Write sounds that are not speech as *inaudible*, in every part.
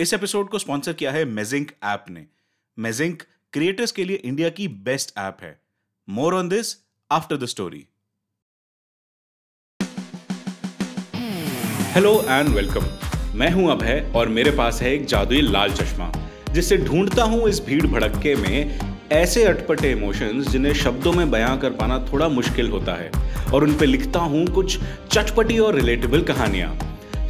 इस एपिसोड को स्पॉन्सर किया है मेजिंक ऐप ने। मेजिंक क्रिएटर्स के लिए इंडिया की बेस्ट ऐप है। More on this after the story hello and welcome मैं हूँ अभय और मेरे पास है एक जादुई लाल चश्मा जिससे ढूंढता हूँ इस भीड़ भड़के में ऐसे अटपटे इमोशंस जिन्हें शब्दों में बयां कर पाना थोड़ा मुश्किल होता है और उन पे लिखता हूँ कुछ चटपटी और रिलेटेबल कहानियाँ।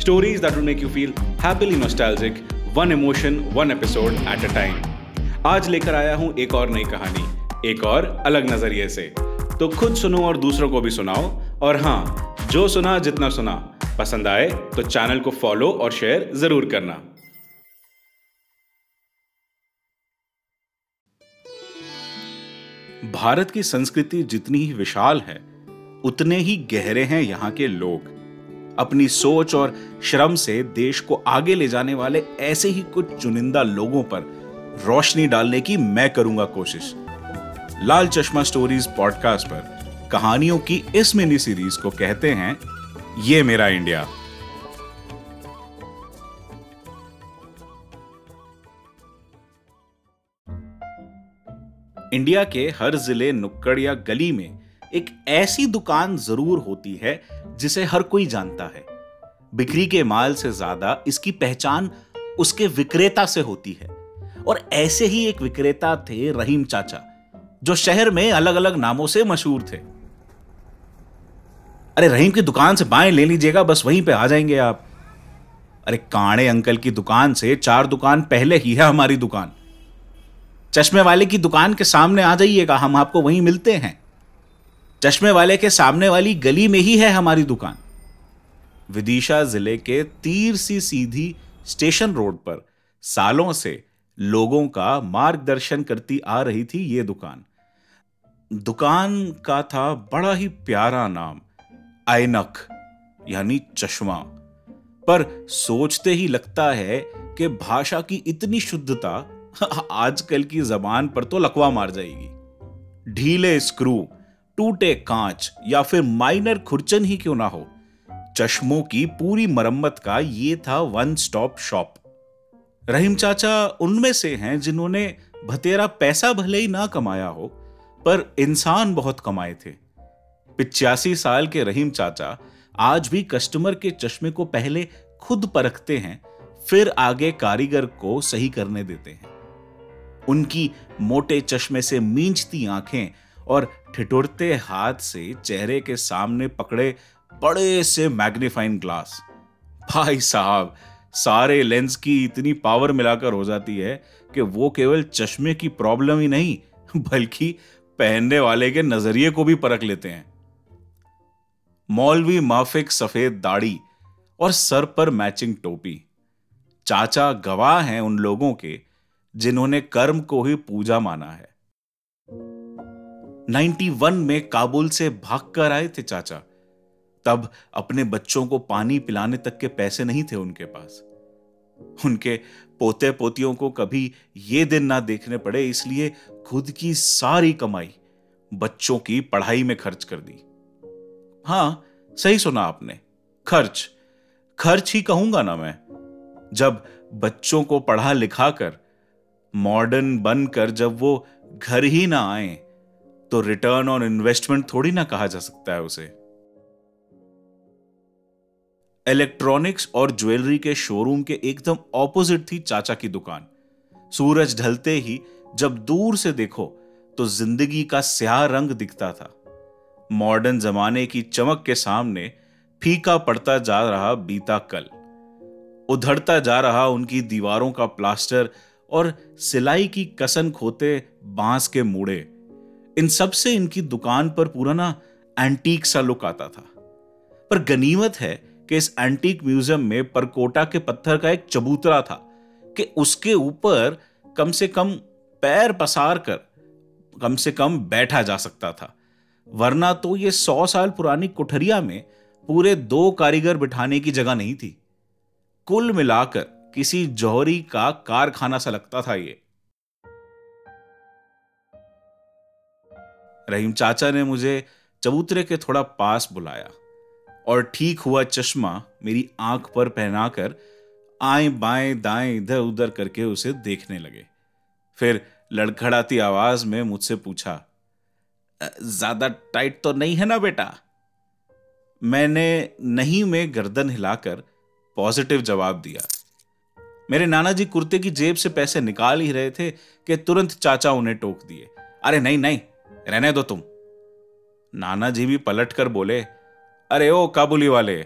Stories that will make you feel happily nostalgic one emotion one episode at a time आज लेकर आया हूँ एक और नई कहानी, एक और अलग नज़रिए से। तो खुद सुनो और दूसरों को भी सुनाओ। और हाँ जो सुना, जितना सुना। पसंद आए तो चैनल को फॉलो और शेयर ज़रूर करना। भारत की संस्कृति जितनी ही विशाल है, उतने ही गहरे हैं यहाँ के लोग। अपनी सोच और श्रम से देश को आगे ले जाने वाले ऐसे ही कुछ चुनिंदा लोगों पर रोशनी डालने की मैं करूँगा कोशिश। लाल चश्मा स्टोरीज पॉडकास्ट पर कहानियों की इस मिनी सीरीज़ को कहते हैं, ये मेरा इंडिया। इंडिया के हर ज़िले, नुक्कड़ या गली में एक ऐसी दुकान ज़रूर होती है जिसे हर कोई जानता है। बिक्री के माल से ज़्यादा इसकी पहचान उसके विक्रेता से होती है। और ऐसे ही एक विक्रेता थे रहीम चाचा, जो शहर में अलग अलग नामों से मशहूर थे। अरे रहीम की दुकान से बाएँ ले लीजिएगा, बस वहीं पे आ जाएँगे आप। अरे काणे अंकल की दुकान से चार दुकान पहले ही है हमारी दुकान। चश्मे वाले की दुकान के सामने आ जाइएगा, हम आपको वहीं मिलते हैं। चश्मे वाले के सामने वाली गली में ही है हमारी दुकान। विदिशा ज़िले के तीर सी सीधी स्टेशन रोड पर सालों से लोगों का मार्गदर्शन करती आ रही थी ये दुकान। दुकान का था बड़ा ही प्यारा नाम आयनक यानी चश्मा। पर सोचते ही लगता है कि भाषा की इतनी शुद्धता, *laughs* आजकल की जबान पर तो लकवा मार जाएगी। ढीले स्क्रू टूटे कांच या फिर माइनर खुरचन ही क्यों ना हो? चश्मों की पूरी मरम्मत का ये था वन स्टॉप शॉप रहीम चाचा उनमें से हैं जिन्होंने भतेरा पैसा भले ही ना कमाया हो, पर इंसान बहुत कमाए थे। पिचासी साल के रहीम चाचा आज भी कस्टमर के चश्मे को पहले खुद परखते हैं, फिर आगे कारीगर को सही करने देते हैं। उनकी मोटे चश्मे से मींचती आँखें और ठिठुरते हाथ से चेहरे के सामने पकड़े बड़े से मैग्नीफाइंग ग्लास। भाई साहब, सारे लेंस की इतनी पावर मिलाकर हो जाती है कि वो केवल चश्मे की प्रॉब्लम ही नहीं, बल्कि पहनने वाले के नज़रिए को भी परख लेते हैं। मौलवी माफिक सफ़ेद दाढ़ी और सर पर मैचिंग टोपी। चाचा गवाह हैं उन लोगों के जिन्होंने कर्म को ही पूजा माना है। 91 में काबुल से भागकर आए थे चाचा। तब अपने बच्चों को पानी पिलाने तक के पैसे नहीं थे उनके पास। उनके पोते पोतियों को कभी ये दिन ना देखने पड़े, इसलिए खुद की सारी कमाई बच्चों की पढ़ाई में खर्च कर दी। हाँ, सही सुना आपने। खर्च। खर्च ही कहूँगा ना मैं। जब बच्चों को पढ़ा लिखा कर मॉडर्न बनकर जब वो घर ही ना आए तो रिटर्न ऑन इन्वेस्टमेंट थोड़ी ना कहा जा सकता है उसे। इलेक्ट्रॉनिक्स और ज्वेलरी के शोरूम के एकदम ऑपोजिट थी चाचा की दुकान। सूरज ढलते ही जब दूर से देखो तो ज़िंदगी का स्याह रंग दिखता था। मॉडर्न जमाने की चमक के सामने फीका पड़ता जा रहा बीता कल। उधड़ता जा रहा उनकी दीवारों का प्लास्टर और सिलाई की कसन खोते बाँस के मूड़े। इन सबसे इनकी दुकान पर पूरा ना एंटीक सा लुक आता था। पर गनीमत है कि इस एंटीक म्यूज़ियम में परकोटा के पत्थर का एक चबूतरा था कि उसके ऊपर कम से कम पैर पसार कर कम से कम बैठा जा सकता था। वरना तो ये सौ साल पुरानी कुठरिया में पूरे दो कारीगर बिठाने की जगह नहीं थी। कुल मिलाकर किसी जौहरी का कारखाना सा लगता था ये। रहीम चाचा ने मुझे चबूतरे के थोड़ा पास बुलाया और ठीक हुआ चश्मा मेरी आँख पर पहनाकर आए बाएँ दाएँ इधर उधर करके उसे देखने लगे। फिर लड़खड़ाती आवाज़ में मुझसे पूछा ज़्यादा टाइट तो नहीं है ना बेटा? मैंने नहीं में गर्दन हिलाकर पॉजिटिव जवाब दिया। मेरे नाना जी कुर्ते की जेब से पैसे निकाल ही रहे थे कि तुरंत चाचा उन्हें टोक दिए। अरे नहीं नहीं रहने दो तुम। नाना जी भी पलट कर बोले, अरे ओ काबुली वाले,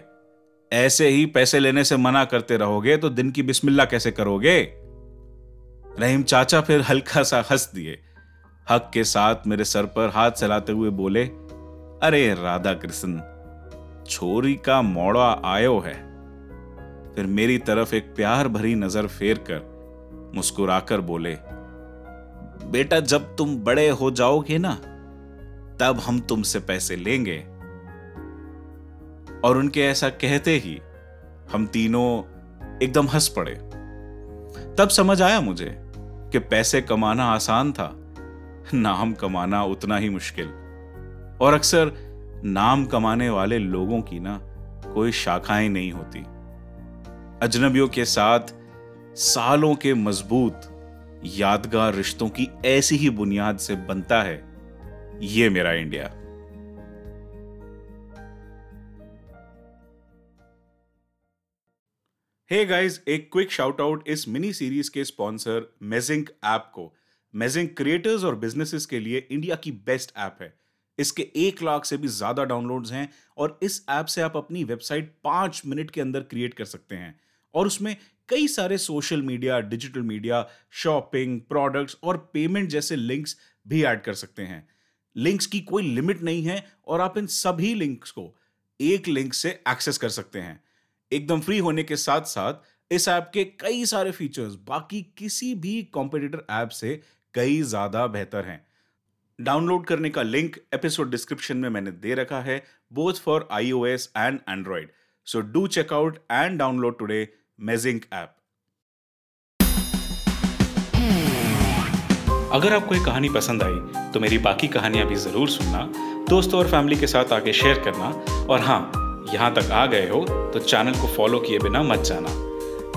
ऐसे ही पैसे लेने से मना करते रहोगे तो दिन की बिस्मिल्ला कैसे करोगे? रहीम चाचा फिर हल्का सा हंस दिए। हक के साथ मेरे सर पर हाथ चलाते हुए बोले, अरे राधा कृष्ण छोरी का मोड़ा आयो है। फिर मेरी तरफ़ एक प्यार भरी नज़र फेर कर मुस्कुराकर बोले बेटा जब तुम बड़े हो जाओगे ना, तब हम तुमसे पैसे लेंगे। और उनके ऐसा कहते ही हम तीनों एकदम हंस पड़े। तब समझ आया मुझे कि पैसे कमाना आसान था, नाम कमाना उतना ही मुश्किल। और अक्सर नाम कमाने वाले लोगों की ना कोई शाखाएँ नहीं होती। अजनबियों के साथ सालों के मज़बूत यादगार रिश्तों की ऐसी ही बुनियाद से बनता है ये मेरा इंडिया। हे hey गाइस एक क्विक शाउट आउट इस मिनी सीरीज़ के स्पॉन्सर मेजिंक ऐप को। मेजिंक क्रिएटर्स और बिजनेसेस के लिए इंडिया की बेस्ट ऐप है। इसके एक लाख से भी ज़्यादा डाउनलोड्स हैं और इस ऐप से आप अपनी वेबसाइट पाँच मिनट के अंदर क्रिएट कर सकते हैं। और उसमें कई सारे social media digital media shopping products और पेमेंट जैसे लिंक्स भी ऐड कर सकते हैं। लिंक्स की कोई लिमिट नहीं है और आप इन सभी लिंक्स को एक लिंक से एक्सेस कर सकते हैं। एकदम फ्री होने के साथ साथ इस ऐप के कई सारे फीचर्स बाकी किसी भी कॉम्पिटिटर ऐप से कई ज़्यादा बेहतर हैं। डाउनलोड करने का लिंक एपिसोड डिस्क्रिप्शन में मैंने दे रखा है both for iOS and Android so do check out and download today Mezink app अगर आपको ये कहानी पसंद आई तो मेरी बाकी कहानियाँ भी ज़रूर सुनना, दोस्तों और फैमिली के साथ आगे शेयर करना, और हाँ यहाँ तक आ गए हो तो चैनल को फॉलो किए बिना मत जाना।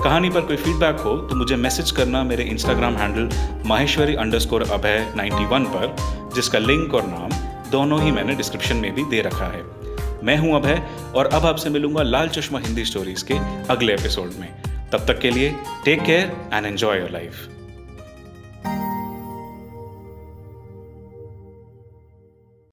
कहानी पर कोई फीडबैक हो तो मुझे मैसेज करना मेरे Instagram handle Maheshwari under Abhay ninety पर, जिसका लिंक और नाम दोनों ही मैंने डिस्क्रिप्शन में भी दे रखा है। मैं हूँ अभय, और अब आपसे मिलूँगा लाल चश्मा हिंदी स्टोरीज के अगले एपिसोड में। तब तक के लिए take care and enjoy your life